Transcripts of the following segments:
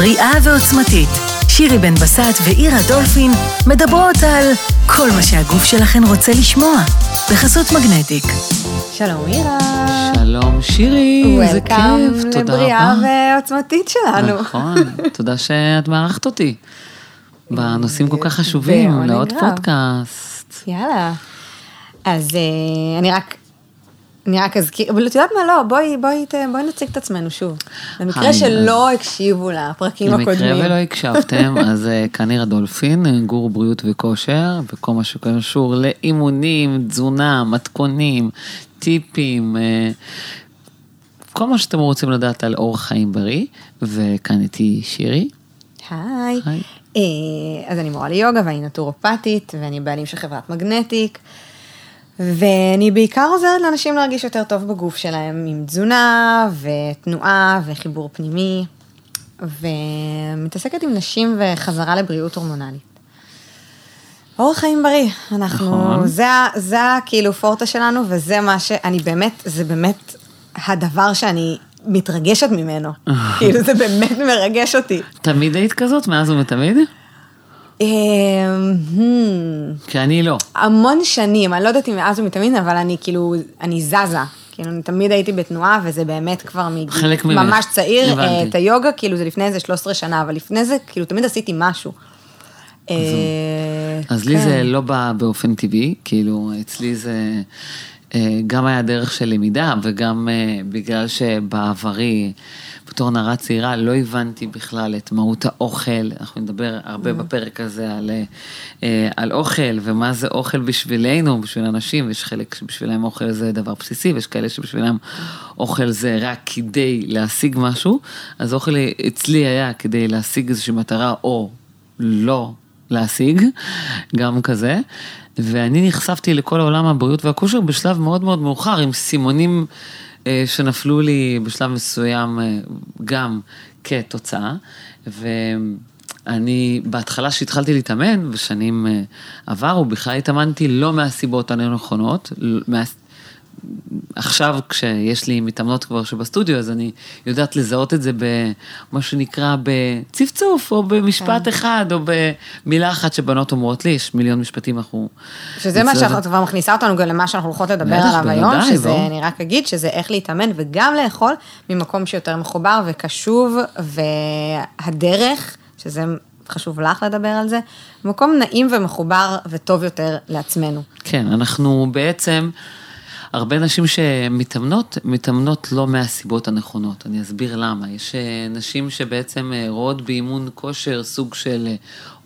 בריאה ועוצמתית. שירי בן בסט ואירה דולפין מדברות על כל מה שהגוף שלכן רוצה לשמוע, בחסות מגנטיק. שלום אירה. שלום שירי, איזה כיף, תודה רבה. לבריאה ועוצמתית שלנו. נכון, תודה שאת מארחת אותי. בנושאים כל כך חשובים, לעוד. פודקאסט. יאללה. אז אה, אני רק, אני רק אזכיר, אבל את יודעת מה, לא, בואי, בואי, בואי נציג את עצמנו שוב. במקרה היי, שלא הקשיבו לפרקים הקודמים. ולא הקשבתם, אז אה, עירה דולפין, גור בריאות וכושר, וכל מה שקשור לאימונים, תזונה, מתכונים, טיפים, אה, כל מה שאתם רוצים לדעת על אורח חיים בריא, וכאן איתי שירי. היי. היי. אה, אז אני מורה ליוגה ואני נטורופטית, ואני בעלים של חברת מגנטיק, ואני בעיקר עוזרת לאנשים להרגיש יותר טוב בגוף שלהם, עם תזונה ותנועה וחיבור פנימי, ומתעסקת עם נשים וחזרה לבריאות הורמונלית. אורח חיים בריא, אנחנו, נכון. זה, זה כאילו פורטה שלנו, וזה מה שאני באמת, זה באמת הדבר שאני מתרגשת ממנו. כאילו זה באמת מרגש אותי. תמיד היית כזאת, מאז ומתמיד? אמ, hmm, כי אני לא. המון שנים, אני לא יודעת אם מאז ומתמיד, אבל אני כאילו, אני זזה. כאילו, אני תמיד הייתי בתנועה, וזה באמת כבר מגיל חלק ממך. ממש צעיר. הבנתי. אה, את היוגה, כאילו, זה לפני איזה 13 שנה, אבל לפני זה, כאילו, תמיד עשיתי משהו. אה, אז לי כן. זה לא בא באופן טבעי, כאילו, אצלי זה אה, גם היה דרך של למידה, וגם אה, בגלל שבעברי, בתור נערה צעירה, לא הבנתי בכלל את מהות האוכל. אנחנו נדבר הרבה בפרק הזה על, אה, אה, על אוכל, ומה זה אוכל בשבילנו, בשביל אנשים, יש חלק שבשבילם אוכל זה דבר בסיסי, ויש כאלה שבשבילם אוכל זה רק כדי להשיג משהו, אז אוכל אצלי היה כדי להשיג איזושהי מטרה, או לא להשיג, גם כזה. ואני נחשפתי לכל עולם הבריאות והכושר בשלב מאוד מאוד מאוחר, עם סימונים שנפלו לי בשלב מסוים אה, גם כתוצאה. ואני, בהתחלה שהתחלתי להתאמן, בשנים אה, עברו, בכלל התאמנתי לא מהסיבות הנכונות, מה... עכשיו כשיש לי מתאמנות כבר שבסטודיו, אז אני יודעת לזהות את זה במה שנקרא בצפצוף, או במשפט כן. אחד, או במילה אחת שבנות אומרות לי, יש מיליון משפטים אנחנו... שזה מה שאת כבר מכניסה אותנו גם למה שאנחנו הולכות לדבר בטח, עליו היום, בוודאי, שזה, ברור. אני רק אגיד, שזה איך להתאמן וגם לאכול ממקום שיותר מחובר וקשוב, והדרך, שזה חשוב לך לדבר על זה, מקום נעים ומחובר וטוב יותר לעצמנו. כן, אנחנו בעצם, הרבה נשים שמתאמנות, מתאמנות לא מהסיבות הנכונות. אני אסביר למה. יש אה, נשים שבעצם אה, רואות באימון כושר סוג של אה,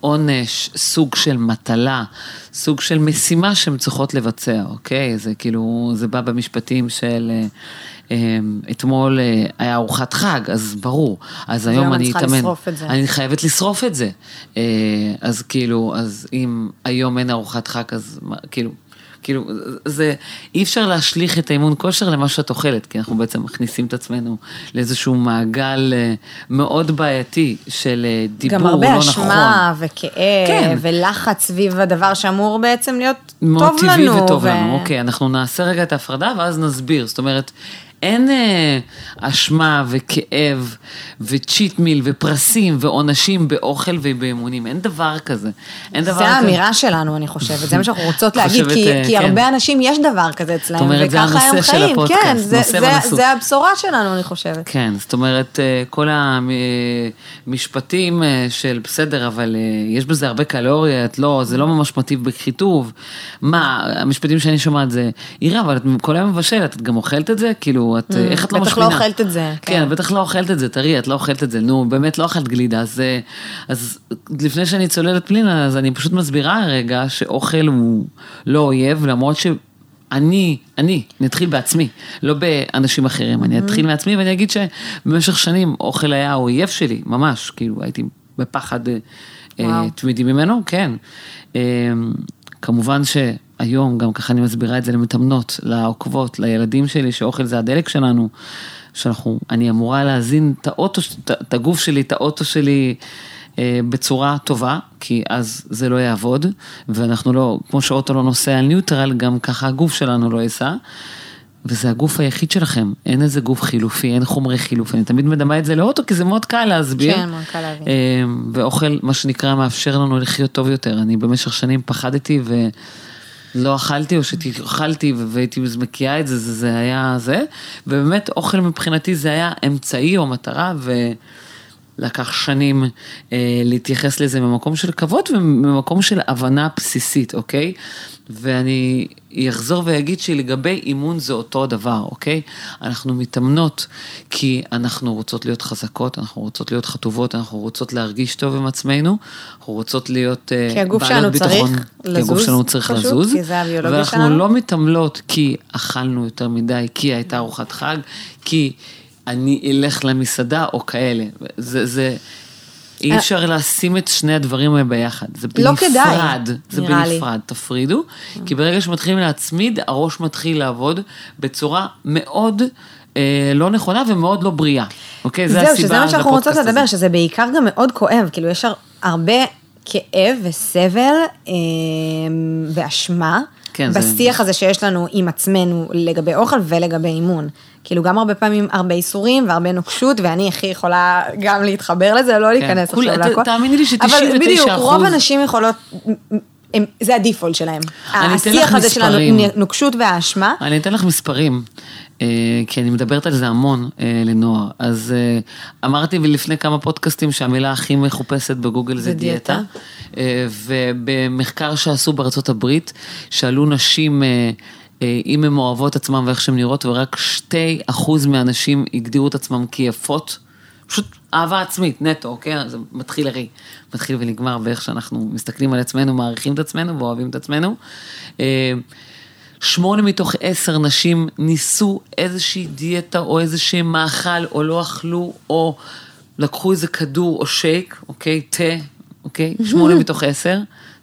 עונש, סוג של מטלה, סוג של משימה שהן צריכות לבצע, אוקיי? זה כאילו, זה בא במשפטים של... אה, אתמול היה ארוחת חג, אז ברור. אז היום אני אני צריכה אתאמן. לשרוף את זה. אני חייבת לשרוף את זה. אז כאילו, אז אם היום אין ארוחת חג, אז כאילו, כאילו, זה, אי אפשר להשליך את האימון כושר למה שאת אוכלת, כי אנחנו בעצם מכניסים את עצמנו לאיזשהו מעגל אה, מאוד בעייתי של אה, דיבור גם לא הרבה נכון. אשמה וכאב כן. ולחץ סביב הדבר שאמור בעצם להיות מאוד טוב טבעי לנו. וטוב ו- לנו, אוקיי, אנחנו נעשה רגע את ההפרדה ואז נסביר, זאת אומרת, אין אה, אשמה וכאב וצ'יט מיל ופרסים ועונשים באוכל ובאימונים, אין דבר כזה. אין דבר זה כזה. האמירה שלנו, אני חושבת, זה מה שאנחנו רוצות להגיד, חושבת, כי, אה, כי כן. הרבה אנשים יש דבר כזה אצלם, זאת אומרת, זה וככה הם הנושא של חיים, הפודקאסט, כן, זה, נושא זה, ונסות. זה הבשורה שלנו, אני חושבת. כן, זאת אומרת, אה, כל המשפטים של בסדר, אבל יש בזה הרבה קלוריות, לא, זה לא ממש מטיב בכיתוב. מה, המשפטים שאני שומעת זה, עירה, אבל את כל היום מבשלת, את גם אוכלת את זה? כאילו, את, אה, איך את לא בטח משמינה? לא אוכלת את זה, כן, כן. בטח לא אוכלת את זה, תראי, את לא אוכלת את זה, נו, באמת לא אכלת גלידה, אז, אה, אז לפני שאני צוללת פנינה, אז אני פשוט מסבירה רגע שאוכל הוא לא אויב, למרות ש... אני, אני, נתחיל בעצמי, לא באנשים אחרים, אני אתחיל מעצמי ואני אגיד שבמשך שנים אוכל היה האויב שלי, ממש, כאילו הייתי בפחד אה. תמידי ממנו, כן. אה, כמובן שהיום, גם ככה אני מסבירה את זה למתאמנות, לעוקבות, לילדים שלי, שאוכל זה הדלק שלנו, שאנחנו, אני אמורה להזין את האוטו, את- הגוף שלי, את האוטו שלי. אה, בצורה טובה, כי אז זה לא יעבוד, ואנחנו לא, כמו שאוטו לא נוסע על ניוטרל, גם ככה הגוף שלנו לא ייסע. וזה הגוף היחיד שלכם, אין איזה גוף חילופי, אין חומרי חילוף, אני תמיד מדמה את זה לאוטו, כי זה מאוד קל להסביר. כן, מאוד קל להבין. אה, ואוכל, מה שנקרא, מאפשר לנו לחיות טוב יותר. אני במשך שנים פחדתי ולא אכלתי, או שאכלתי והייתי מקיאה את זה, זה, זה היה זה. ובאמת, אוכל מבחינתי זה היה אמצעי או מטרה, ולקח שנים אה, להתייחס לזה ממקום של כבוד וממקום של הבנה בסיסית, אוקיי? ואני אחזור ואגיד שלגבי אימון זה אותו דבר, אוקיי? אנחנו מתאמנות כי אנחנו רוצות להיות חזקות, אנחנו רוצות להיות חטובות, אנחנו רוצות להרגיש טוב עם עצמנו, אנחנו רוצות להיות אה, כי הגוף בעלות שלנו ביטחון, צריך כי הגוף לזוז, שלנו צריך פשוט, לזוז, כי זה הביולוגיה ואנחנו שלנו. לא מתעמלות כי אכלנו יותר מדי, כי הייתה ארוחת חג, כי אני אלך למסעדה או כאלה. זה, זה, אי אפשר לשים את שני הדברים האלה ביחד. זה לא בנפרד. כדאי, זה נראה לי. בנפרד, תפרידו, כי ברגע שמתחילים להצמיד, הראש מתחיל לעבוד בצורה מאוד אה, לא נכונה ומאוד לא בריאה. אוקיי? זה זהו, הסיבה שזה מה שאנחנו רוצות לדבר, הזה. שזה בעיקר גם מאוד כואב, כאילו יש הר- הרבה כאב וסבל אה, ואשמה. כן, זה- בשיח הזה שיש לנו עם עצמנו לגבי אוכל ולגבי אימון. כאילו גם הרבה פעמים הרבה איסורים והרבה נוקשות, ואני הכי יכולה גם להתחבר לזה, לא להיכנס כול- עכשיו להכל. תאמיני לי ש- אבל 99% בדיוק, רוב הנשים יכולות, הם, זה הדיפולט שלהם. השיח הזה של. הנוקשות והאשמה, אני אתן לך מספרים, אה, כי אני מדברת על זה המון אה, לנוער. אז אה, אמרתי לפני כמה פודקאסטים שהמילה הכי מחופשת בגוגל זה זה דיאטה. דיאטה. ובמחקר שעשו בארצות הברית, שאלו נשים אם הן אוהבות עצמן ואיך שהן נראות, ורק 2% מהנשים הגדירו את עצמן כיפות. פשוט אהבה עצמית, נטו, אוקיי? זה מתחיל הרי, מתחיל ונגמר באיך שאנחנו מסתכלים על עצמנו, מעריכים את עצמנו ואוהבים את עצמנו. אה, שמונה מתוך עשר נשים ניסו איזושהי דיאטה או איזשהם מאכל, או לא אכלו, או לקחו איזה כדור או שייק, אוקיי? תה, אוקיי? שמונה מתוך עשר,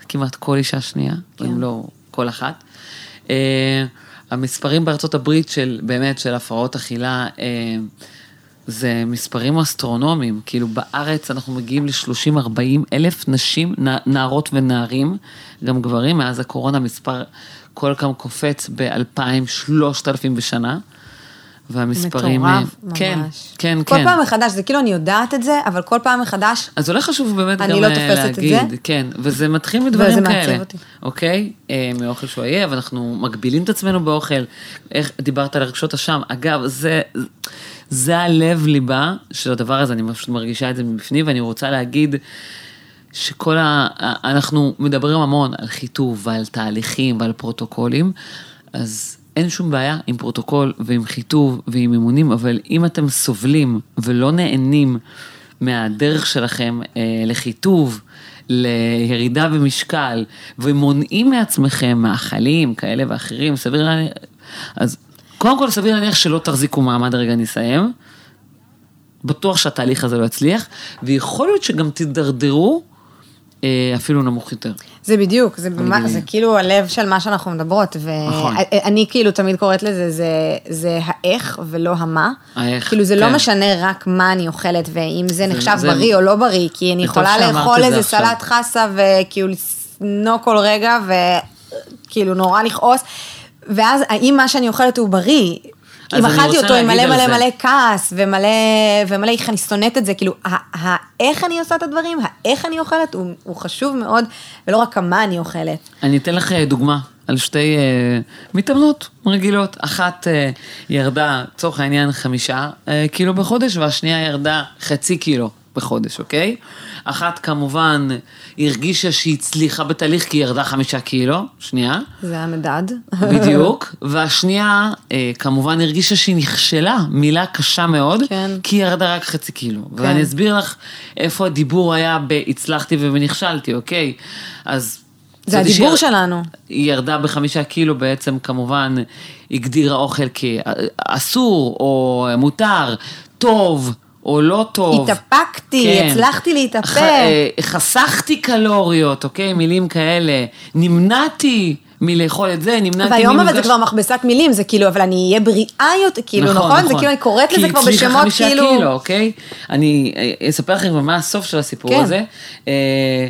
כמעט כל אישה שנייה, כן. אם לא כל אחת. אה, המספרים בארצות הברית של, באמת, של הפרעות אכילה, אה, זה מספרים אסטרונומיים, כאילו בארץ אנחנו מגיעים ל-30-40 אלף נשים, נע- נערות ונערים, גם גברים, מאז הקורונה מספר כל כמה קופץ ב-2,000, 3,000 בשנה. והמספרים... מטורף, אה, ממש. כן, כן, כל כן. פעם מחדש, זה כאילו אני יודעת את זה, אבל כל פעם מחדש, אז אולי חשוב באמת גם לא אה, תופסת את להגיד, זה. כן, וזה מתחיל מדברים וזה כאלה, מעצב אותי. אוקיי? אה, מאוכל שהוא אויב, אנחנו מגבילים את עצמנו באוכל, איך דיברת על רגשות אשם, אגב, זה, זה הלב ליבה של הדבר הזה, אני פשוט מרגישה את זה מבפנים, ואני רוצה להגיד שכל ה... אנחנו מדברים המון על חיטוב ועל תהליכים ועל פרוטוקולים, אז אין שום בעיה עם פרוטוקול ועם חיטוב ועם אימונים, אבל אם אתם סובלים ולא נהנים מהדרך שלכם אה, לחיטוב, לירידה במשקל, ומונעים מעצמכם מאכלים כאלה ואחרים, סביר להניח, אז קודם כל סביר להניח שלא תחזיקו מעמד, רגע נסיים. בטוח שהתהליך הזה לא יצליח, ויכול להיות שגם תידרדרו אפילו נמוך יותר. זה בדיוק, זה, מבינה. זה כאילו הלב של מה שאנחנו מדברות, נכון. ואני כאילו תמיד קוראת לזה, זה, זה האיך ולא המה. האיך, כאילו זה כן. לא משנה רק מה אני אוכלת, ואם זה נחשב זה- בריא או לא בריא, כי אני זה יכולה לאכול זה איזה. סלט חסה וכאילו לשנוא כל רגע, וכאילו נורא לכעוס, ואז האם מה שאני אוכלת הוא בריא? אם אכלתי אותו עם מלא מלא. מלא כעס ומלא, ומלא איך אני שונאת את זה, כאילו, איך אני עושה את הדברים, האיך אני אוכלת, הוא, הוא חשוב מאוד, ולא רק כמה אני אוכלת. אני אתן לך אה, דוגמה על שתי אה, מתאמנות רגילות. אחת אה, ירדה, לצורך העניין, חמישה אה, קילו בחודש, והשנייה ירדה חצי קילו בחודש, אוקיי? אחת כמובן הרגישה שהיא הצליחה בתהליך כי היא ירדה חמישה קילו, שנייה. זה המדד. בדיוק, והשנייה אה, כמובן הרגישה שהיא נכשלה, מילה קשה מאוד, כן. כי היא ירדה רק חצי קילו. כן. ואני אסביר לך איפה הדיבור היה בהצלחתי ונכשלתי, אוקיי? אז... זה הדיבור שהיא- שלנו. היא ירדה בחמישה קילו, בעצם כמובן הגדירה אוכל כאסור, או מותר, טוב, או לא טוב. התאפקתי, הצלחתי להתאפק. ח- אה, חסכתי קלוריות, אוקיי? מילים כאלה. נמנעתי מלאכול את זה, נמנעתי והיום אבל זה כבר מכבסת מילים, זה כאילו, אבל אני אהיה בריאה יותר, כאילו, נכון? זה כאילו, אני קוראת לזה כבר כי הצליחה בשמות חמישה כאילו... קילו, אוקיי? אני אה, אספר לכם מה הסוף של הסיפור כן. הזה. אה,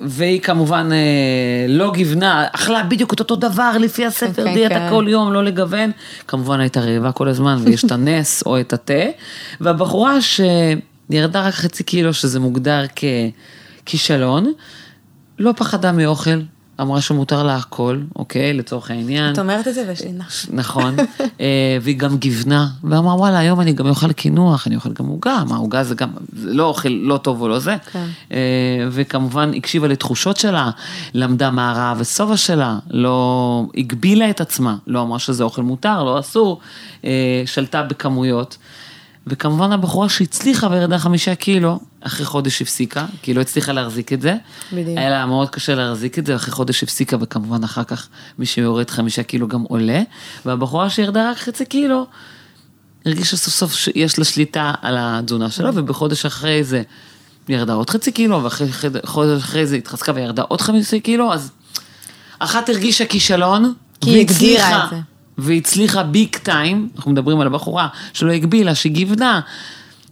והיא כמובן אה, לא גיוונה, אכלה בדיוק את אותו דבר לפי הספר, כן, דיאטה כן. כל יום, לא לגוון. כמובן הייתה רעבה כל הזמן, ויש את הנס או את התה. והבחורה שירדה רק חצי קילו, שזה מוגדר ככישלון, לא פחדה מאוכל, אמרה שמותר לה הכל, אוקיי, לצורך העניין. את אומרת את זה נחש. נכון, אה, והיא גם גיוונה, ואמרה וואלה היום אני גם אוכל קינוח, אני אוכל גם עוגה, מה עוגה זה גם, זה לא אוכל לא טוב או לא זה, כן. אה, וכמובן הקשיבה לתחושות שלה, למדה מה הרעב ושובע שלה, לא הגבילה את עצמה, לא אמרה שזה אוכל מותר, לא אסור, אה, שלטה בכמויות. וכמובן הבחורה שהצליחה וירדה חמישה קילו, אחרי חודש הפסיקה, כי היא לא הצליחה להחזיק את זה. בדיוק. היה לה מאוד קשה להחזיק את זה, אחרי חודש הפסיקה, וכמובן אחר כך מי שיורד חמישה קילו גם עולה. והבחורה שירדה רק חצי קילו, הרגישה סוף סוף שיש לה שליטה על התזונה שלה, ובחודש אחרי זה ירדה עוד חצי קילו, ואחרי חודש אחרי זה התחזקה וירדה עוד חמישה קילו, אז אחת הרגישה כישלון, כי היא הגדירה את זה. והצליחה ביג טיים, אנחנו מדברים על הבחורה שלא הגבילה, שהיא גיוונה,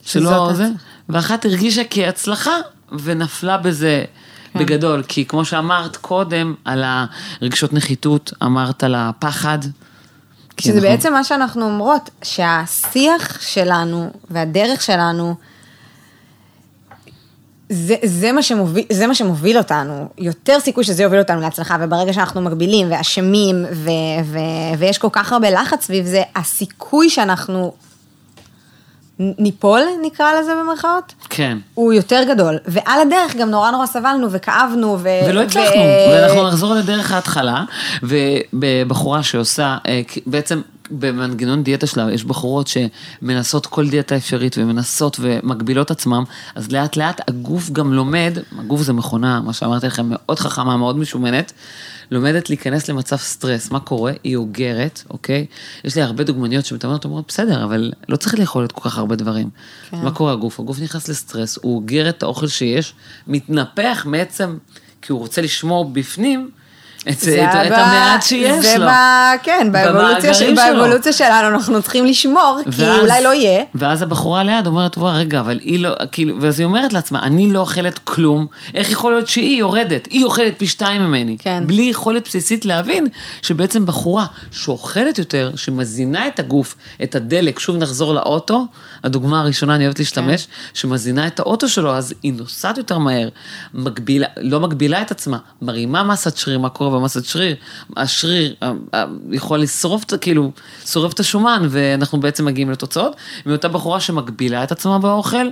שלא זה, ואחת הרגישה כהצלחה ונפלה בזה כן. בגדול, כי כמו שאמרת קודם על הרגשות נחיתות, אמרת על הפחד. שזה אנחנו- בעצם מה שאנחנו אומרות, שהשיח שלנו והדרך שלנו, זה, זה, מה שמוביל, זה מה שמוביל אותנו, יותר סיכוי שזה יוביל אותנו להצלחה, וברגע שאנחנו מגבילים ואשמים, ו, ו, ויש כל כך הרבה לחץ סביב זה, הסיכוי שאנחנו ניפול, נקרא לזה במרכאות, כן. הוא יותר גדול. ועל הדרך גם נורא נורא סבלנו וכאבנו. ו, ולא ו- הצלחנו, ואנחנו נחזור לדרך ההתחלה, ובבחורה שעושה, אה, בעצם במנגנון דיאטה שלה, יש בחורות שמנסות כל דיאטה אפשרית ומנסות ומגבילות עצמם, אז לאט לאט הגוף גם לומד, הגוף זה מכונה, מה שאמרתי לכם, מאוד חכמה, מאוד משומנת, לומדת להיכנס למצב סטרס. מה קורה? היא אוגרת, אוקיי? יש לי הרבה דוגמניות שמתאמנות, אומרות, בסדר, אבל לא צריך לאכול את כל כך הרבה דברים. כן. מה קורה הגוף? הגוף נכנס לסטרס, הוא אוגר את האוכל שיש, מתנפח מעצם, כי הוא רוצה לשמור בפנים זה את, את המעט שיש זה לו. ב... כן, באבולוציה, שלו. באבולוציה שלנו אנחנו צריכים לשמור, כי ואז- אולי לא יהיה. ואז הבחורה ליד אומרת, וואי, רגע, אבל היא לא, כאילו, ואז היא אומרת לעצמה, אני לא אוכלת כלום, איך יכול להיות שהיא יורדת? היא אוכלת פי שתיים ממני. כן. בלי יכולת בסיסית להבין שבעצם בחורה שאוכלת יותר, שמזינה את הגוף, את הדלק, שוב נחזור לאוטו, הדוגמה הראשונה, אני אוהבת להשתמש, שמזינה את האוטו שלו, אז היא נוסעת יותר מהר, מגבילה, לא מגבילה את עצמה, מרימה מסת שריר, מה קורה במסת שריר? השריר אה, אה, יכול לשרוף, כאילו, שורף את השומן, ואנחנו בעצם מגיעים לתוצאות. מאותה בחורה שמגבילה את עצמה באוכל,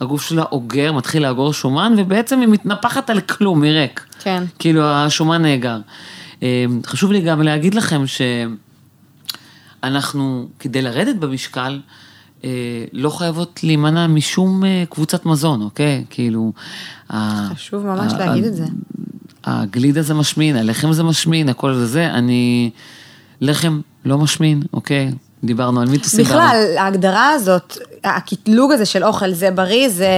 הגוף שלה אוגר, מתחיל לאגור שומן, ובעצם היא מתנפחת על כלום, מריק. כן. כאילו, השומן נאגר. אה, חשוב לי גם להגיד לכם שאנחנו, כדי לרדת במשקל, לא חייבות להימנע משום קבוצת מזון, אוקיי? כאילו... חשוב ממש להגיד את זה. הגלידה זה משמין, הלחם זה משמין, הכל זה זה, אני... לחם לא משמין, אוקיי? דיברנו על מיתוסים. בכלל, ההגדרה הזאת, הקטלוג הזה של אוכל, זה בריא, זה,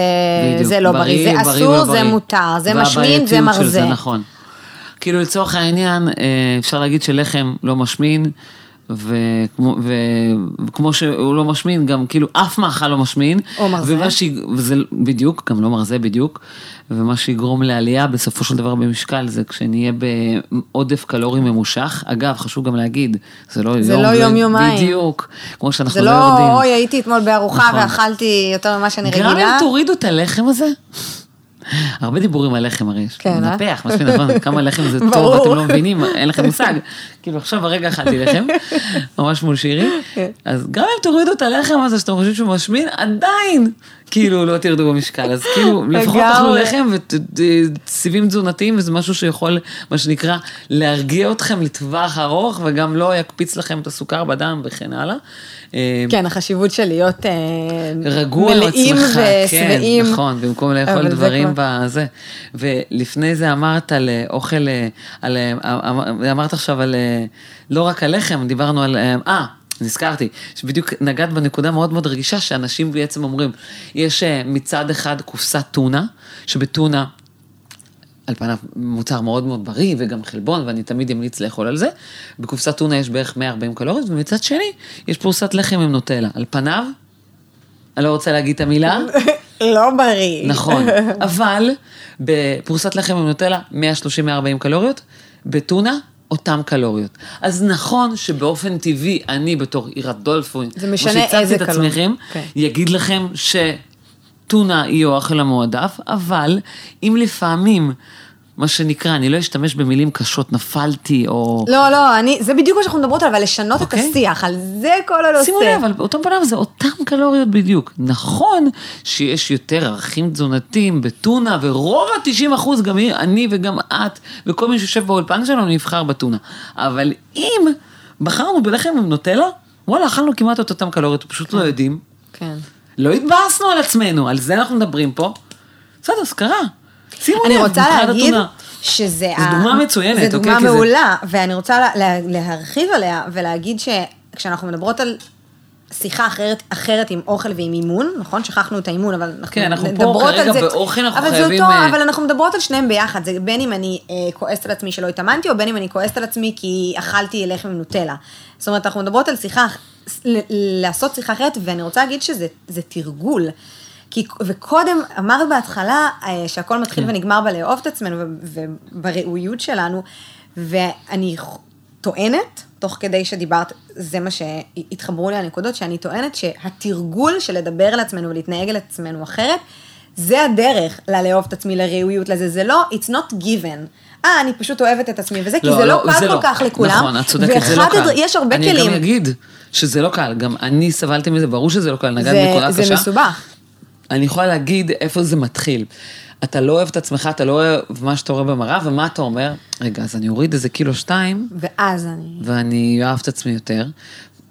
בדיוק, זה לא בריא, זה בריא אסור, ולא זה בריא. מותר, זה משמין, זה מרזה. נכון. כאילו לצורך העניין, אה, אפשר להגיד שלחם לא משמין, וכמו, ו, וכמו שהוא לא משמין, גם כאילו אף מאכל לא משמין. או מרזה. ומה ש... וזה בדיוק, גם לא מרזה בדיוק, ומה שיגרום לעלייה בסופו של דבר במשקל זה כשנהיה בעודף קלורי ממושך. אגב, חשוב גם להגיד, זה לא זה יום, לא יום-יומיים. בדיוק, כמו שאנחנו זה לא לא, יודעים. אוי, הייתי אתמול בארוחה נכון. ואכלתי יותר ממה שאני גם אם רגילה. תורידו את הלחם הזה, הרבה דיבורים על לחם הרי יש. כן, אה? נפח, משמין, נכון, כמה לחם זה טוב, ברור. אתם לא מבינים, אין לכם מושג. כאילו עכשיו הרגע אכלתי לחם, ממש מול שירי, כן. אז גם אם תורידו את הלחם הזה שאתם חושבים שהוא משמין, עדיין, כאילו לא תרדו במשקל, אז כאילו לפחות. תאכלו לחם וסיבים תזונתיים, וזה משהו שיכול, מה שנקרא, להרגיע אתכם לטווח ארוך, וגם לא יקפיץ לכם את הסוכר בדם וכן הלאה. אה, כן, החשיבות של להיות אה, רגוע מלאים ושבעים. כן, נכון, במקום לאכול דברים בזה. ולפני זה אמרת על אה, אוכל, אה, אמ- אמרת עכשיו על, לא רק על לחם, דיברנו על, אה, נזכרתי, שבדיוק נגעת בנקודה מאוד מאוד רגישה, שאנשים בעצם אומרים, יש אה, מצד אחד קופסת טונה, שבטונה על פניו מוצר מאוד מאוד בריא וגם חלבון, ואני תמיד אמליץ לאכול על זה. בקופסת טונה יש בערך 140 קלוריות, ומצד שני, יש פרוסת לחם עם נוטלה. על פניו, אני לא רוצה להגיד את המילה, לא בריא. נכון, אבל בפרוסת לחם עם נוטלה 130-140 קלוריות, בטונה אותם קלוריות. אז נכון שבאופן טבעי, אני בתור עירת דולפין, זה משנה איזה את קלוריות. עצמכם, כן. יגיד לכם שטונה היא האוכל המועדף, אבל אם לפעמים, מה שנקרא, אני לא אשתמש במילים קשות, נפלתי, או... לא, לא, אני, זה בדיוק מה שאנחנו מדברות עליו, אבל לשנות את אוקיי. השיח, על זה כל הנושא. שימו לב, אבל באותם פניו זה אותם קלוריות בדיוק. נכון שיש יותר ערכים תזונתיים בטונה, ורוב ה-90 אחוז, גם אני וגם את, וכל מי שיושב באולפן שלנו נבחר בטונה. אבל אם בחרנו בלחם עם נוטלה, וואלה, אכלנו כמעט את אותם קלוריות, פשוט לא יודעים. כן. לא התבאסנו על עצמנו, על זה אנחנו מדברים פה. בסדר, אז קרה. שימו לב, אני רוצה להגיד הטונה. שזה... זו דוגמה מצוינת, זו אוקיי? דוגמה כי זה- מעולה, ואני רוצה לה, לה, להרחיב עליה ולהגיד שכשאנחנו מדברות על שיחה אחרת, אחרת עם אוכל ועם אימון, נכון? שכחנו את האימון, אבל אנחנו כן, אנחנו פה מדברות על כרגע זה. באוכל, אנחנו אבל חייבים, זה אותו, אה, אבל אנחנו מדברות על שניהם ביחד, זה בין אם אני אה, כועסת על עצמי שלא התאמנתי, או בין אם אני כועסת על עצמי כי אכלתי לחם עם נוטלה. זאת אומרת, אנחנו מדברות על שיחה, לעשות שיחה אחרת, ואני רוצה להגיד שזה זה תרגול. כי, וקודם, אמרת בהתחלה אה, שהכל מתחיל כן. ונגמר בלאהוב את עצמנו ובראויות שלנו, ואני טוענת, תוך כדי שדיברת, זה מה שהתחברו לי הנקודות, שאני טוענת שהתרגול של לדבר על עצמנו ולהתנהג על עצמנו אחרת, זה הדרך ללאהוב את עצמי, לראויות לזה, זה לא, it's not given. אה, אני פשוט אוהבת את עצמי, וזה, כי זה לא קל כל כך לכולם. נכון, את צודקת, זה לא קל. יש הרבה אני כלים. גם אגיד שזה לא קל, גם אני סבלתי מזה, ברור שזה לא קל, נגעת זה- בנקודה זה קשה. מסובך. אני יכולה להגיד איפה זה מתחיל. אתה לא אוהב את עצמך, אתה לא אוהב מה שאתה רואה במראה, ומה אתה אומר? רגע, אז אני אוריד איזה קילו שתיים, ואז אני... ואני אוהב את עצמי יותר.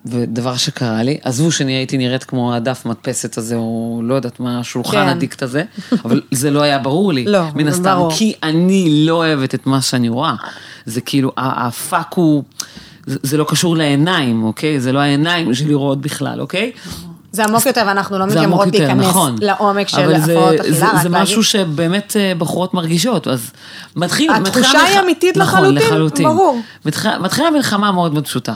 ודבר שקרה לי, עזבו שאני הייתי נראית כמו הדף מדפסת הזה, או לא יודעת מה, השולחן כן. הדיקט הזה, אבל זה לא היה ברור לי. לא, מן הסתם, ברור. כי אני לא אוהבת את מה שאני רואה. זה כאילו, הפאק הוא, זה, זה לא קשור לעיניים, אוקיי? זה לא העיניים שלי רואות בכלל, אוקיי? זה עמוק יותר, ואנחנו לא מתיימרות להיכנס נכון. לעומק של אבל הפרעות אכילה, זה, זה. משהו שבאמת אה, בחורות מרגישות, אז מתחיל... התחושה היא אמיתית נכון, לחלוטין, לחלוטין. ברור. מתחילה, מתחילה מלחמה מאוד מאוד פשוטה.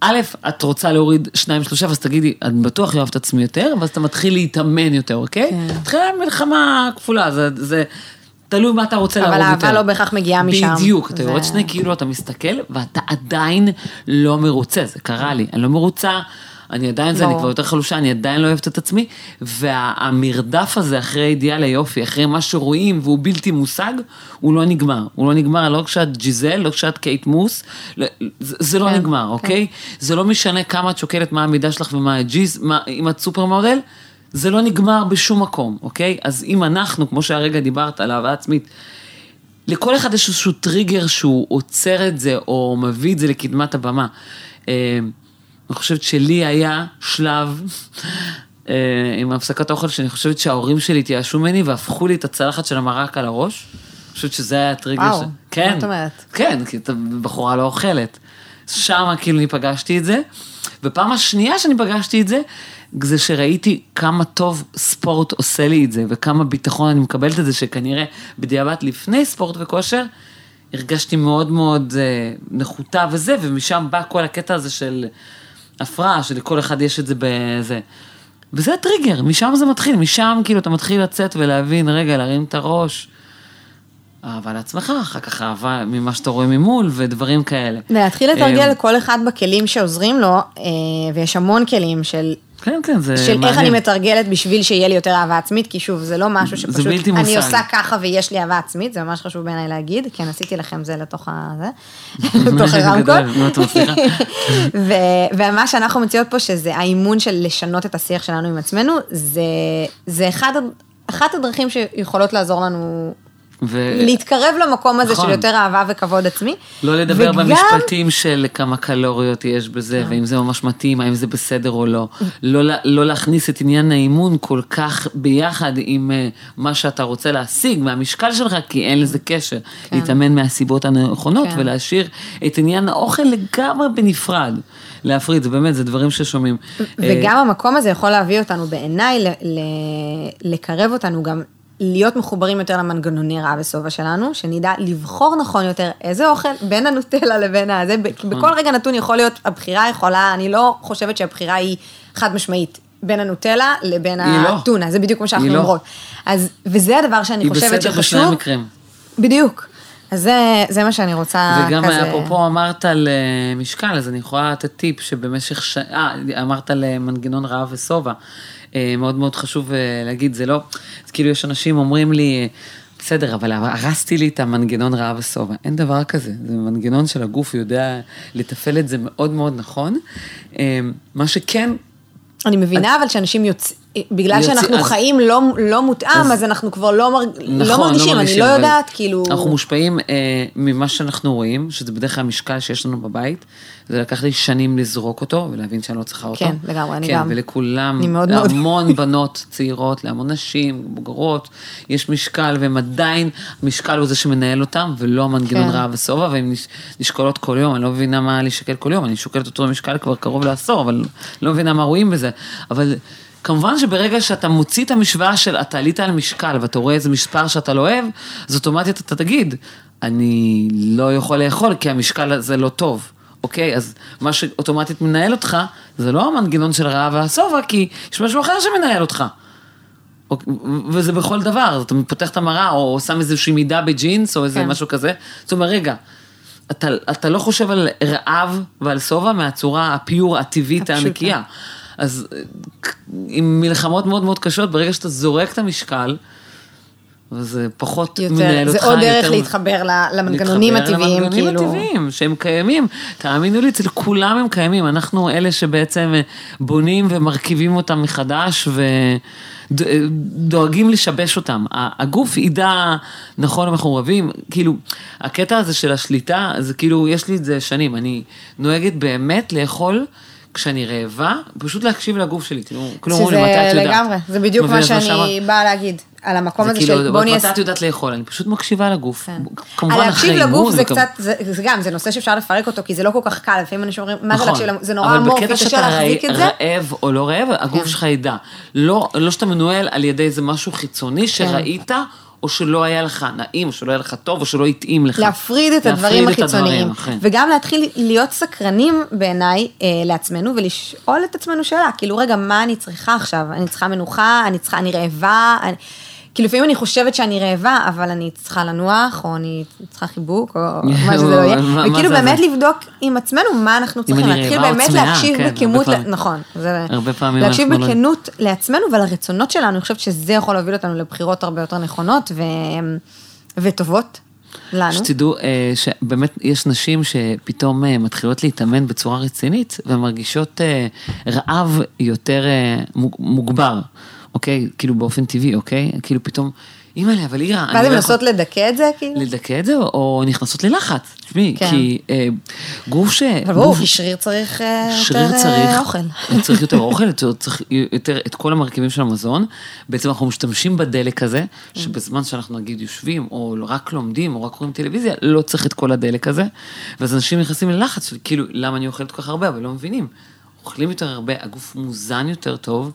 א', את רוצה להוריד שניים, שלושה, ואז תגידי, אני בטוח אוהב את עצמי יותר, ואז אתה מתחיל להתאמן יותר, אוקיי? כן. מתחילה מלחמה כפולה, זה... זה תלוי מה אתה רוצה אבל להרוג יותר. האהבה לא בהכרח מגיעה משם. בדיוק, אתה יורד שני קילו, אתה מסתכל, ואתה עדיין לא מרוצה, זה קרה לי, אני לא מרוצה, אני עדיין זה, אני ברור. כבר יותר חלושה, אני עדיין לא אוהבת את עצמי, והמרדף הזה אחרי אידיאל היופי, אחרי מה שרואים והוא בלתי מושג, הוא לא נגמר. הוא לא נגמר לא כשאת ג'יזל, לא כשאת קייט מוס, לא- זה, זה לא כן, נגמר, אוקיי? זה לא משנה כמה את שוקלת, מה המידה שלך ומה הג'יז, מה, אם את supermodel, זה לא נגמר בשום מקום, אוקיי? אז אם אנחנו, כמו שהרגע דיברת על אהבה עצמית, לכל אחד יש איזשהו טריגר שהוא עוצר את זה, או מביא את זה לקדמת הבמה. אני חושבת שלי היה שלב אה, עם הפסקת האוכל, שאני חושבת שההורים שלי התייאשו ממני והפכו לי את הצלחת של המרק על הראש. אני חושבת שזה היה הטריגר. וואו, ש... מה כן, את אומרת? כן, כי אתה בחורה לא אוכלת. שם כאילו אני פגשתי את זה. ופעם השנייה שאני פגשתי את זה, זה שראיתי כמה טוב ספורט עושה לי את זה, וכמה ביטחון אני מקבלת את זה, שכנראה בדיעבד לפני ספורט וכושר, הרגשתי מאוד מאוד אה, נחותה וזה, ומשם בא כל הקטע הזה של הפרעה, שלכל אחד יש את זה בזה. וזה הטריגר, משם זה מתחיל, משם כאילו אתה מתחיל לצאת ולהבין, רגע, להרים את הראש. אהבה לעצמך, אחר כך אהבה ממה שאתה רואה ממול ודברים כאלה. להתחיל לתרגל כל אחד בכלים שעוזרים לו, אה, ויש המון כלים של... כן, כן, זה של מעניין. איך אני מתרגלת בשביל שיהיה לי יותר אהבה עצמית, כי שוב, זה לא משהו שפשוט אני מושג. עושה ככה ויש לי אהבה עצמית, זה ממש חשוב בעיניי להגיד, כן, עשיתי לכם זה לתוך ה... זה, לתוך הרמקול. ומה שאנחנו מציעות פה, שזה האימון של לשנות את השיח שלנו עם עצמנו, זה, זה אחד, אחת הדרכים שיכולות לעזור לנו ו- להתקרב למקום הזה נכון. של יותר אהבה וכבוד עצמי. לא לדבר וגם- במשפטים של כמה קלוריות יש בזה, ואם זה ממש מתאים, האם זה בסדר או לא. לא, לא להכניס את עניין האימון כל כך ביחד עם אה, מה שאתה רוצה להשיג מהמשקל שלך, כי אין לזה קשר. כן. להתאמן מהסיבות הנכונות, כן. ולהשאיר את עניין האוכל לגמרי בנפרד. להפריד, זה באמת, זה דברים ששומעים. אה, וגם המקום הזה יכול להביא אותנו בעיניי, לקרב אותנו גם להיות מחוברים יותר למנגנוני רעב ושובע שלנו, שנדע לבחור נכון יותר איזה אוכל בין הנוטלה לבין הזה, כי בכל רגע נתון יכול להיות, הבחירה יכולה, אני לא חושבת שהבחירה היא חד משמעית. בין הנוטלה לבין היא לא. זה בדיוק מה שאנחנו היא לא. אומרות. אז, וזה הדבר שאני היא חושבת בסדר שחשוב. בשני המקרים. בדיוק. אז זה, זה מה שאני רוצה וגם כזה... אפרופו אמרת על אה, משקל, אז אני יכולה לתת טיפ שבמשך ש... אה, אמרת על אה, מנגנון רעב ושובע. אה, מאוד מאוד חשוב אה, להגיד, זה לא... אז כאילו יש אנשים אומרים לי, בסדר, אבל הרסתי לי את המנגנון רעב ושובע. אין דבר כזה, זה מנגנון של הגוף, יודע לתפעל את זה מאוד מאוד נכון. אה, מה שכן, אני מבינה, אבל שאנשים יוצאים, בגלל יוצא- שאנחנו אז- חיים לא, לא מותאם, אז אנחנו כבר לא, מרג... לא מרגישים, אני לא יודעת, כאילו... אנחנו מושפעים אה, ממה שאנחנו רואים, שזה בדרך כלל המשקל שיש לנו בבית. זה לקח לי שנים לזרוק אותו ולהבין שאני לא צריכה אותו. כן, לגמרי, אני כן, גם. ולכולם, אני מאוד מאוד. להמון בנות צעירות, להמון נשים, בוגרות, יש משקל, והם עדיין, המשקל הוא זה שמנהל אותם, ולא המנגנון כן. רעב ושובע, והן נש- נשקולות כל יום, אני לא מבינה מה להישקל כל יום, אני שוקלת אותו משקל כבר קרוב לעשור, אבל לא מבינה מה רואים בזה. אבל כמובן שברגע שאתה מוציא את המשוואה של אתה עלית על משקל ואתה רואה איזה מספר שאתה לא אוהב, אז אוטומטית אתה תגיד, אני לא יכול לאכול כי המשקל הזה לא טוב. אוקיי, אז מה שאוטומטית מנהל אותך, זה לא המנגנון של הרעב והשובע, כי יש משהו אחר שמנהל אותך. אוקיי, וזה בכל דבר, אתה פותח את המראה, או שם איזושהי מידה בג'ינס, או איזה כן. משהו כזה. זאת אומרת, רגע, אתה, אתה לא חושב על רעב ועל שובע מהצורה הפיור, הטבעית, הפשוטה. הנקייה. אז אה, עם מלחמות מאוד מאוד קשות, ברגע שאתה זורק את המשקל, וזה פחות יותר, מנהל זה אותך. עוד דרך יותר- להתחבר למנגנונים להתחבר הטבעיים, למנגנונים כאילו. הטבעיים, שהם קיימים. תאמינו לי, אצל כולם הם קיימים. אנחנו אלה שבעצם אה, בונים ומרכיבים אותם מחדש ודואגים לשבש אותם. הגוף ידע, נכון, אנחנו רבים, כאילו, הקטע הזה של השליטה, זה כאילו, יש לי את זה שנים. אני נוהגת באמת לאכול. כשאני רעבה, פשוט להקשיב לגוף שלי, כאילו, כאילו אומרים לי, מתי את שזה יודעת? לגמרי, זה בדיוק מה? שאני באה להגיד, על המקום זה הזה כאילו, של בוא נהיה... מתי את יודעת לאכול? אני פשוט מקשיבה לגוף. כן. כמובן על להקשיב אחרי לגוף אימון, זה קצת, זה זה גם, זה נושא שאפשר לפרק אותו, כי זה לא כל כך קל, לפעמים אנשים אומרים, מה זה נכון. להקשיב זה נורא אמורפי, אבל קשה בקטע להחזיק שאתה את זה. רעב או לא רעב, הגוף כן. שלך ידע. לא לא שאתה מנוהל על ידי איזה משהו חיצוני שראית, או שלא היה לך נעים, או שלא היה לך טוב, או שלא התאים לך. להפריד את הדברים להפריד את החיצוניים, אכן. וגם להתחיל להיות סקרנים בעיניי אה, לעצמנו ולשאול את עצמנו שאלה, כאילו רגע, מה אני צריכה עכשיו? אני צריכה מנוחה, אני צריכה, אני רעבה, אני... כאילו לפעמים אני חושבת שאני רעבה, אבל אני צריכה לנוח, או אני צריכה חיבוק, או מה שזה לא יהיה, וכאילו באמת? לבדוק עם עצמנו מה אנחנו צריכים, להתחיל באמת להקשיב כן, פעמים. נכון, זה... הרבה פעמים להקשיב לא- בכנות לעצמנו ולרצונות שלנו, אני חושבת שזה יכול להוביל אותנו לבחירות הרבה יותר נכונות. וטובות לנו. שתדעו אה, שבאמת יש נשים שפתאום אה, מתחילות להתאמן בצורה רצינית ומרגישות אה, רעב יותר מוג- מוגבר, אוקיי? כאילו באופן טבעי, אוקיי? כאילו פתאום, אימא'לה, אבל אירה, ואז הן מנסות לדכא את זה, כאילו? לדכא את זה, או נכנסות ללחץ. תשמעי, כן. כי אה, גוף ש... אבל ברור, כי שריר צריך אה, שריר יותר אה, צריך, אוכל. צריך יותר אוכל, צריך יותר את כל המרכיבים של המזון. בעצם אנחנו משתמשים בדלק הזה, שבזמן שאנחנו נגיד יושבים, או רק לומדים, או רק רואים טלוויזיה, לא צריך את כל הדלק הזה. ואז אנשים נכנסים ללחץ, של כאילו, למה אני אוכלת כל כך הרבה, אבל לא מבינים. אוכלים יותר הרבה, הגוף מוזן יותר טוב.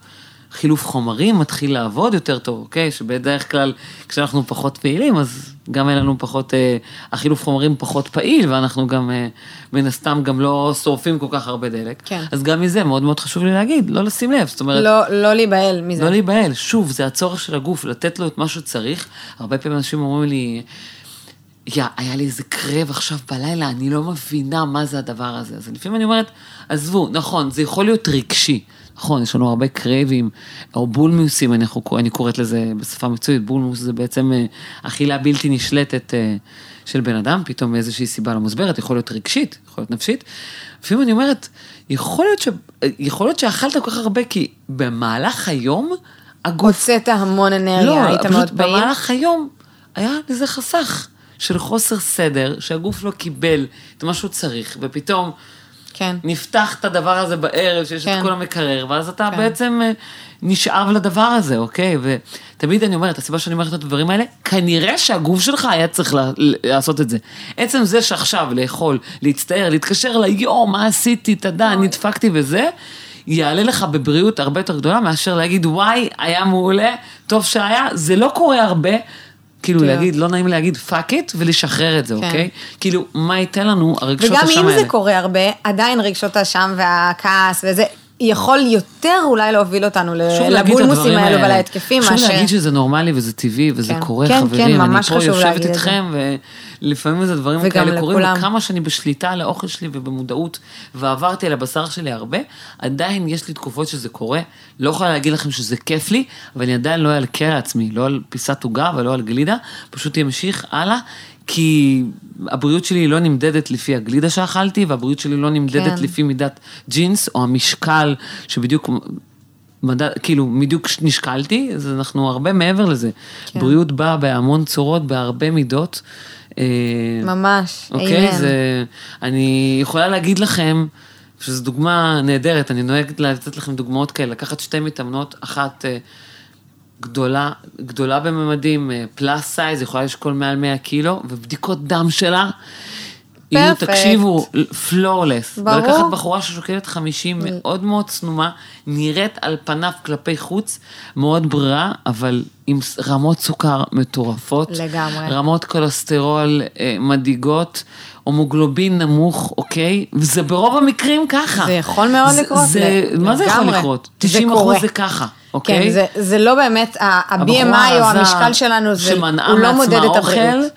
חילוף חומרים מתחיל לעבוד יותר טוב, אוקיי? שבדרך כלל כשאנחנו פחות פעילים, אז גם אין לנו פחות, אה, החילוף חומרים פחות פעיל, ואנחנו גם, אה, מן הסתם, גם לא שורפים כל כך הרבה דלק. כן. אז גם מזה מאוד מאוד חשוב לי להגיד, לא לשים לב, זאת אומרת, לא, לא להיבהל מזה. לא להיבהל, שוב, זה הצורך של הגוף, לתת לו את מה שצריך. הרבה פעמים אנשים אומרים לי, יא, היה לי איזה קרב עכשיו בלילה, אני לא מבינה מה זה הדבר הזה. אז לפעמים אני אומרת, עזבו, נכון, זה יכול להיות רגשי. נכון, יש לנו הרבה קרבים, או בולמיוסים, אני, אני קוראת לזה בשפה מקצועית, בולמיוס זה בעצם אה, אכילה בלתי נשלטת אה, של בן אדם, פתאום מאיזושהי סיבה לא מוסברת, יכול להיות רגשית, יכול להיות נפשית. לפעמים אני אומרת, יכול להיות, ש... יכול להיות שאכלת כל כך הרבה, כי במהלך היום, הגוף הוצאת המון אנרגיה, לא, היית מאוד פעיל. במהלך היום היה לזה חסך של חוסר סדר, שהגוף לא קיבל את מה שהוא צריך, ופתאום כן. נפתח את הדבר הזה בערב, שיש כן. את כל המקרר, ואז אתה כן. בעצם אה, נשאב לדבר הזה, אוקיי? ותמיד אני אומרת, הסיבה שאני אומרת את הדברים האלה, כנראה שהגוף שלך היה צריך לעשות את זה. עצם זה שעכשיו לאכול, להצטער, להתקשר ליום, מה עשיתי, תדע, נדפקתי וזה, יעלה לך בבריאות הרבה יותר גדולה מאשר להגיד, וואי, היה מעולה, טוב שהיה, זה לא קורה הרבה. כאילו כן. להגיד, לא נעים להגיד fuck it ולשחרר את זה, כן. אוקיי? כאילו, מה ייתן לנו הרגשות אשם האלה? זה קורה הרבה, עדיין רגשות האשם והכעס וזה, יכול יותר אולי להוביל אותנו לבולמוסים האלו ולהתקפים, חשוב מאשר... להגיד שזה נורמלי וזה טבעי וזה כן. קורה, כן, חברים. כן, ממש אני פה חשוב יושבת להגיד את זה. איתכם, ולפעמים זה דברים כאלה קורים, לכולם. וכמה שאני בשליטה על האוכל שלי ובמודעות, ועברתי על הבשר שלי הרבה, עדיין יש לי תקופות שזה קורה. לא יכולה להגיד לכם שזה כיף לי, אבל אני עדיין לא אלקה לעצמי, לא על פיסת עוגה ולא על גלידה, פשוט אמשיך הלאה. כי הבריאות שלי לא נמדדת לפי הגלידה שאכלתי, והבריאות שלי לא נמדדת כן. לפי מידת ג'ינס, או המשקל שבדיוק מדד, כאילו, בדיוק נשקלתי, אז אנחנו הרבה מעבר לזה. כן. בריאות באה בהמון צורות, בהרבה מידות. אה, ממש, אוקיי, אמן. זה... אני יכולה להגיד לכם, שזו דוגמה נהדרת, אני נוהגת לתת לכם דוגמאות כאלה, לקחת שתי מתאמנות, אחת אה, גדולה, גדולה בממדים, plus size, יכולה לשקול מעל 100 קילו, ובדיקות דם שלה, יהיו. תקשיבו, flawless. ברור. ולקחת בחורה ששוקלת 50, מאוד מאוד צנומה, נראית על פניו כלפי חוץ, מאוד בריאה, אבל עם רמות סוכר מטורפות. לגמרי. רמות כולסטרול אה, מדאיגות, הומוגלובין נמוך, אוקיי? וזה ברוב המקרים ככה. זה יכול מאוד זה- לקרות, זה, ל- מה זה יכול. לקרות? זה 90 קורה. אחוז זה ככה, אוקיי? כן, זה, זה לא באמת, ה-BMI או המשקל שלנו, זה, הוא לא מודד את הבריאות.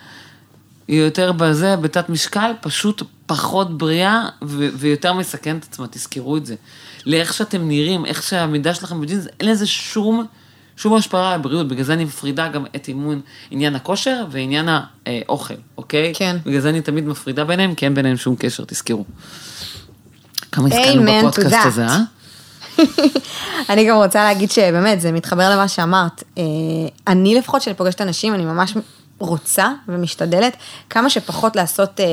היא יותר בזה, בתת משקל, פשוט פחות בריאה ו- ויותר מסכנת עצמה, תזכרו את זה. לאיך שאתם נראים, איך שהמידה שלכם בג'ינס, אין לזה שום, שום השפעה על הבריאות, בגלל זה אני מפרידה גם את אימון, עניין הכושר ועניין האוכל, אוקיי? כן. בגלל זה אני תמיד מפרידה ביניהם, כי אין ביניהם שום קשר, תזכרו. כמה הסתכלנו בפודקאסט. הזה, אה? אני גם רוצה להגיד שבאמת, זה מתחבר למה שאמרת. אה, אני לפחות, כשאני פוגשת אנשים, אני ממש רוצה ומשתדלת כמה שפחות לעשות אה,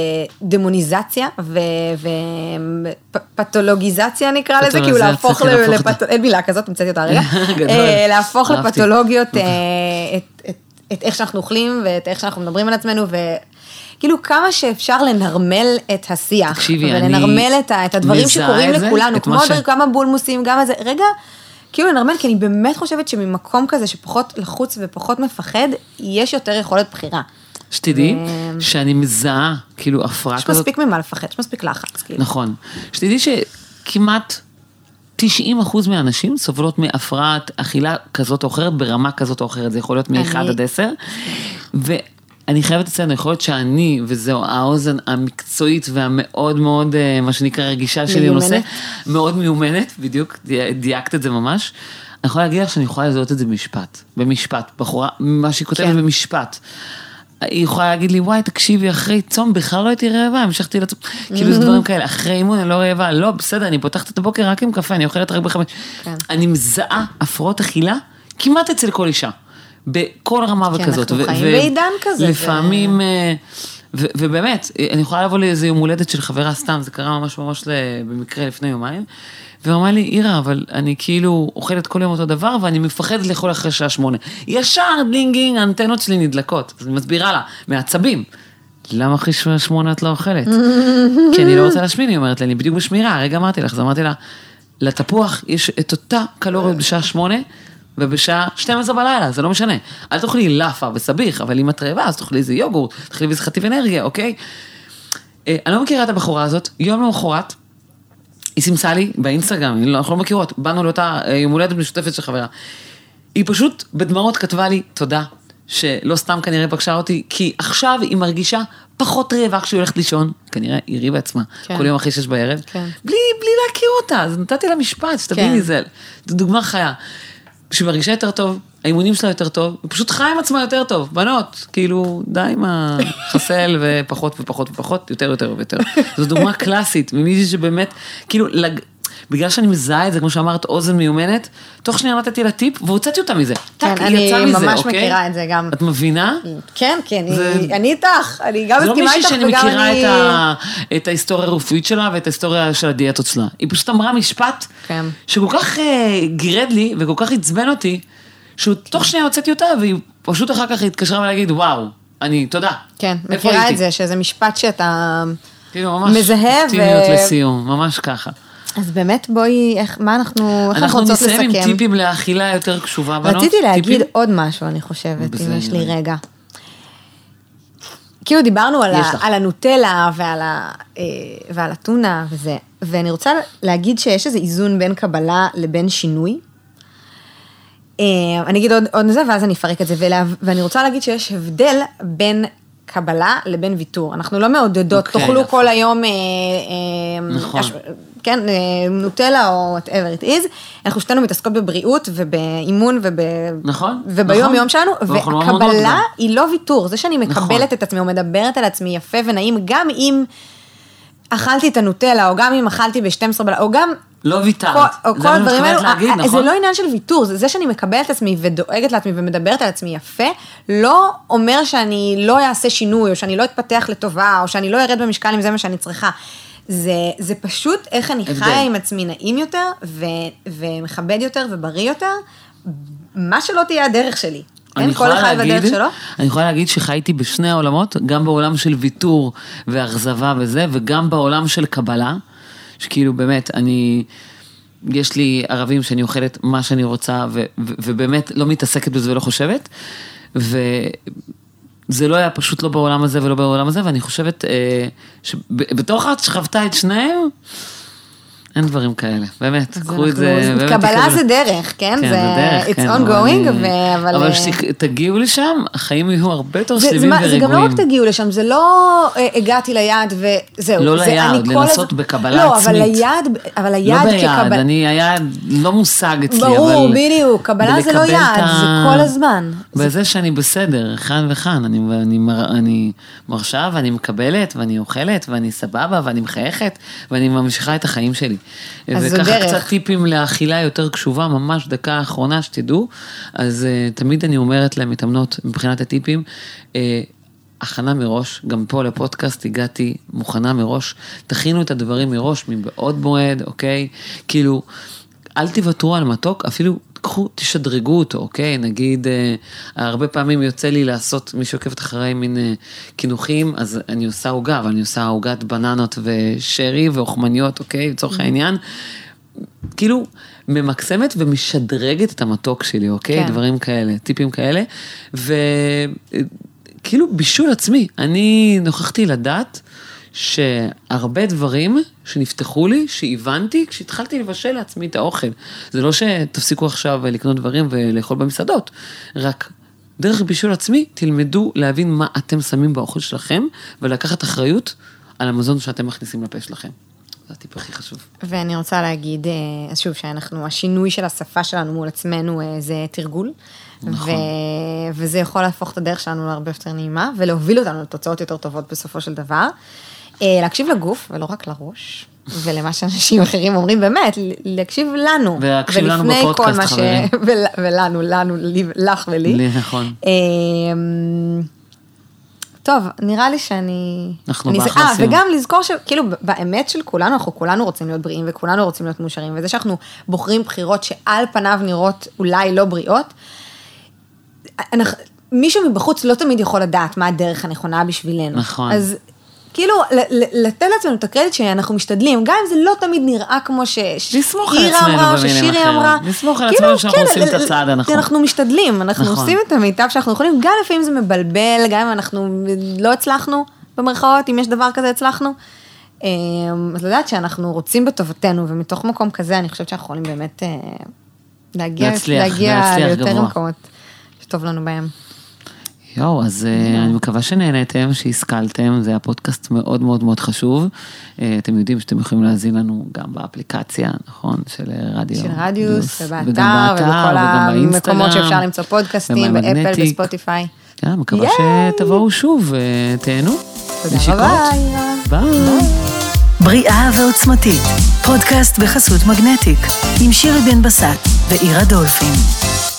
דמוניזציה ופתולוגיזציה נקרא לזה, כאילו פתולוגיזציה, להפוך, ל- להפוך לפת... אין מילה כזאת, המצאתי אותה רגע, גדול. אה, להפוך. לפתולוגיות אה, את, את, את איך שאנחנו אוכלים ואת איך שאנחנו מדברים על עצמנו, וכאילו כמה שאפשר לנרמל את השיח, תקשיבי, אני ולנרמל את, ה- את הדברים שקורים את זה, לכולנו, את כמו ש- כמה בולמוסים, גם הזה, רגע, כאילו לנרמל, כי אני באמת חושבת שממקום כזה שפחות לחוץ ופחות מפחד, יש יותר יכולת בחירה. שתדעי ו- שאני מזהה, כאילו, הפרעה יש כזאת. מספיק ממה לפחד, יש מספיק לחץ, כאילו. נכון. שתדעי שכמעט 90 אחוז מהאנשים סובלות מהפרעת אכילה כזאת או אחרת, ברמה כזאת או אחרת, זה יכול להיות מ-1 אני- עד 10. ואני חייבת לציין, יכול להיות שאני, וזהו האוזן המקצועית והמאוד מאוד, אה, מה שנקרא, רגישה שלי לנושא. מאוד מיומנת, בדיוק, די- דייקת את זה ממש. אני יכולה להגיד לך שאני יכולה לזהות את זה במשפט, במשפט, בחורה, מה שהיא כותבת כן. במשפט. היא יכולה להגיד לי, וואי, תקשיבי, אחרי צום בכלל לא הייתי רעבה, המשכתי לצום. כאילו, זה דברים כאלה, אחרי אימון אני לא רעבה, לא, בסדר, אני פותחת את הבוקר רק עם קפה, אני אוכלת רק בחמש. כן. אני מזהה הפרעות אכילה כמעט אצל כל אישה, בכל רמה כי וכזאת. אנחנו ו- חיים ו- בעידן כזה, ו- לפעמים, אה, ו- ובאמת, אני יכולה לבוא לאיזה יום הולדת של חברה סתם, זה קרה ממש ממש במקרה לפני יומיים, והיא אמרה לי, אירה, אבל אני כאילו אוכלת כל יום אותו דבר, ואני מפחדת לאכול אחרי שעה שמונה. ישר דינגינג, האנטנות שלי נדלקות. אז אני מסבירה לה, מעצבים. למה אחרי שעה שמונה את לא אוכלת? כי אני לא רוצה להשמין, היא אומרת לי, אני בדיוק בשמירה, הרגע אמרתי לך, אז אמרתי לה, לתפוח יש את אותה קלוריות בשעה שמונה, ובשעה 12 בלילה, זה לא משנה. אל תאכלי לאפה וסביח, אבל אם את רעבה, אז תאכלי איזה יוגורט, תאכלי איזה חטיב אנרגיה, אוקיי? אה, אני לא מכירה את הבחורה הזאת, יום למחרת, היא סימסה לי באינסטגרם, לא- אנחנו לא מכירות, באנו לאותה אה, יום הולדת משותפת של חברה. היא פשוט בדמעות כתבה לי, תודה, שלא סתם כנראה פגשה אותי, כי עכשיו היא מרגישה פחות רעבה כשהיא הולכת לישון, כנראה היא ריבה עצמה, כן. כל יום אחרי שש בערב, כן. בלי, בלי להכיר אותה, אז נתתי לה משפט, שתביני, כן. זה, דוגמה חיה. כשהיא מרגישה יותר טוב, האימונים שלה יותר טוב, היא פשוט חיה עם עצמה יותר טוב, בנות, כאילו, די עם החסל ופחות ופחות ופחות, יותר יותר ויותר. זו דוגמה קלאסית, ממישהי שבאמת, כאילו. בגלל שאני מזהה את זה, כמו שאמרת, אוזן מיומנת, תוך שנייה נתתי לה טיפ והוצאתי אותה מזה. כן, היא אני יצאה מזה, ממש אוקיי? מכירה את זה גם. את מבינה? כן, כן, זה- אני- אני איתך, אני גם זה לא מסכימה מישהי איתך שאני וגם מכירה אני... את, ה... את ההיסטוריה הרפואית שלה ואת ההיסטוריה של הדיאטות שלה. היא פשוט אמרה משפט כן. שכל כך uh, גירד לי וכל כך עצבן אותי, שהוא תוך שנייה הוצאתי אותה והיא פשוט אחר כך התקשרה ולהגיד, וואו, אני, תודה. כן, מכירה הייתי?" את זה, שזה משפט שאתה כאילו ממש מזהה ו... אופטימיות לסיום, ממש ככה. אז באמת בואי, איך, מה אנחנו, איך אנחנו אנחנו רוצות נסיים עם לסכם? טיפים לאכילה יותר קשובה, בנות. רציתי להגיד טיפים? עוד משהו, אני חושבת, אם יש לי רגע. כאילו דיברנו על, ה. על הנוטלה ועל, ה, אה, ועל הטונה וזה, ואני רוצה להגיד שיש איזה איזון בין קבלה לבין שינוי. אה, אני אגיד עוד, עוד זה, ואז אני אפרק את זה, ולה, ואני רוצה להגיד שיש הבדל בין קבלה לבין ויתור. אנחנו לא מעודדות, אוקיי, תאכלו יפה. כל היום, אה, אה, נכון. אש- כן, אה, נוטלה או whatever it is, אנחנו שתינו מתעסקות בבריאות ובאימון וב... נכון, וביום נכון. יום שלנו, ואנחנו לא. היא לא ויתור, זה שאני מקבלת נכון. את עצמי או מדברת על עצמי יפה ונעים, גם אם אכלתי את הנוטלה, או גם אם אכלתי ב-12 בלילה, או גם... לא ויתרת. כל, כל הדברים האלו, להגיד, אה, נכון? זה לא עניין של ויתור, זה זה שאני מקבלת את עצמי ודואגת לעצמי ומדברת על עצמי יפה, לא אומר שאני לא אעשה שינוי, או שאני לא אתפתח לטובה, או שאני לא ארד במשקל אם זה מה שאני צריכה. זה, זה פשוט איך אני הבדל. חיה עם עצמי נעים יותר, ו, ומכבד יותר ובריא יותר, מה שלא תהיה הדרך שלי. אני אין כל אחד להגיד- שלו. אני יכולה להגיד שחייתי בשני העולמות, גם בעולם של ויתור ואכזבה וזה, וגם בעולם של קבלה, שכאילו באמת, אני, יש לי ערבים שאני אוכלת מה שאני רוצה, ו, ו, ובאמת לא מתעסקת בזה ולא חושבת, וזה לא היה פשוט לא בעולם הזה ולא בעולם הזה, ואני חושבת אה, שבתוך את שחוותה את שניהם, אין דברים כאלה, באמת, קחו את זה, באמת קבלה. זה דרך, כן? כן, זה דרך, it's כן, ongoing, אבל, אבל... אה, כשתגיעו לשם, החיים יהיו הרבה יותר שלמים מה- זה ורגועים. גם לא רק תגיעו לשם, זה לא אה, הגעתי ליעד וזהו. לא ליעד, לנסות בקבלה לא, אבל עצמית. היעד, אבל לא היעד ביעד, כקבלה... אני, היעד לא מושג אצלי, ברור, אבל... בדיוק, קבלה זה לא יעד, זה כל הזמן. זה- בזה שאני בסדר, כאן וכאן, אני מרשה ואני מקבלת ואני אוכלת ואני סבבה ואני מחייכת ואני ממשיכה את החיים שלי. אז זו וככה דרך. קצת טיפים לאכילה יותר קשובה, ממש דקה האחרונה שתדעו. אז uh, תמיד אני אומרת למתאמנות, מבחינת הטיפים, uh, הכנה מראש, גם פה לפודקאסט הגעתי מוכנה מראש, תכינו את הדברים מראש מבעוד מועד, אוקיי? כאילו, אל תוותרו על מתוק, אפילו קחו, תשדרגו אותו, אוקיי? נגיד, אה, הרבה פעמים יוצא לי לעשות, מי שעוקבת אחריי מין אה, קינוחים, אז אני עושה עוגה, אבל אני עושה עוגת בננות ושרי ואוכמניות, אוקיי? לצורך העניין. כאילו, ממקסמת ומשדרגת את המתוק שלי, אוקיי? כן. דברים כאלה, טיפים כאלה. וכאילו, בישול עצמי. אני נוכחתי לדעת שהרבה דברים שנפתחו לי, שהבנתי כשהתחלתי לבשל לעצמי את האוכל. זה לא שתפסיקו עכשיו לקנות דברים ולאכול במסעדות, רק דרך בישול עצמי, תלמדו להבין מה אתם שמים באוכל שלכם, ולקחת אחריות על המזון שאתם מכניסים לפה שלכם. זה הטיפ הכי חשוב. ואני רוצה להגיד, אה, אז שוב, שאנחנו, השינוי של השפה שלנו מול עצמנו אה, זה תרגול. נכון. ו... וזה יכול להפוך את הדרך שלנו להרבה יותר נעימה, ולהוביל אותנו לתוצאות יותר טובות בסופו של דבר. אה, להקשיב לגוף, ולא רק לראש, ולמה שאנשים אחרים אומרים, באמת, להקשיב לנו. ולהקשיב לנו בפודקאסט, מה ש- חברים. ול- ולנו, לנו, לי, לך ולי. לי, נכון. אמ, טוב, נראה לי שאני... אנחנו אני- באחלה אה, סיום. וגם לזכור שכאילו באמת של כולנו, אנחנו כולנו רוצים להיות בריאים וכולנו רוצים להיות מאושרים, וזה שאנחנו בוחרים בחירות שעל פניו נראות אולי לא בריאות, אנחנו, מישהו מבחוץ לא תמיד יכול לדעת מה הדרך הנכונה בשבילנו. נכון. אז כאילו, לתת לעצמנו את הקרדיט שאנחנו משתדלים, גם אם זה לא תמיד נראה כמו שאירה אמרה, או ששירי. אמרה. לסמוך על כאילו, עצמנו שאנחנו כן, עושים את הצעד הנכון. אנחנו משתדלים, אנחנו נכון. עושים את המיטב שאנחנו יכולים, גם לפעמים זה מבלבל, גם אם אנחנו לא הצלחנו, במרכאות, אם יש דבר כזה הצלחנו. אמ, אז לדעת שאנחנו רוצים בטובתנו, ומתוך מקום כזה, אני חושבת שאנחנו יכולים באמת אה, להגיע, להצליח, להגיע ליותר. מקומות שטוב לנו בהם. יואו, אז אה, אני מקווה שנהנתם, שהשכלתם, זה היה פודקאסט מאוד מאוד מאוד חשוב. אה, אתם יודעים שאתם יכולים להאזין לנו גם באפליקציה, נכון? של אה, רדיו. של רדיוס, ובאתר, באתר, ובכל המקומות שאפשר למצוא פודקאסטים, באפל. בספוטיפיי. יאללה, מקווה. שתבואו שוב, תהנו. תודה. רבה. ביי. בריאה ועוצמתית, פודקאסט בחסות מגנטיק, עם שירי בן בסט ואירה דולפין.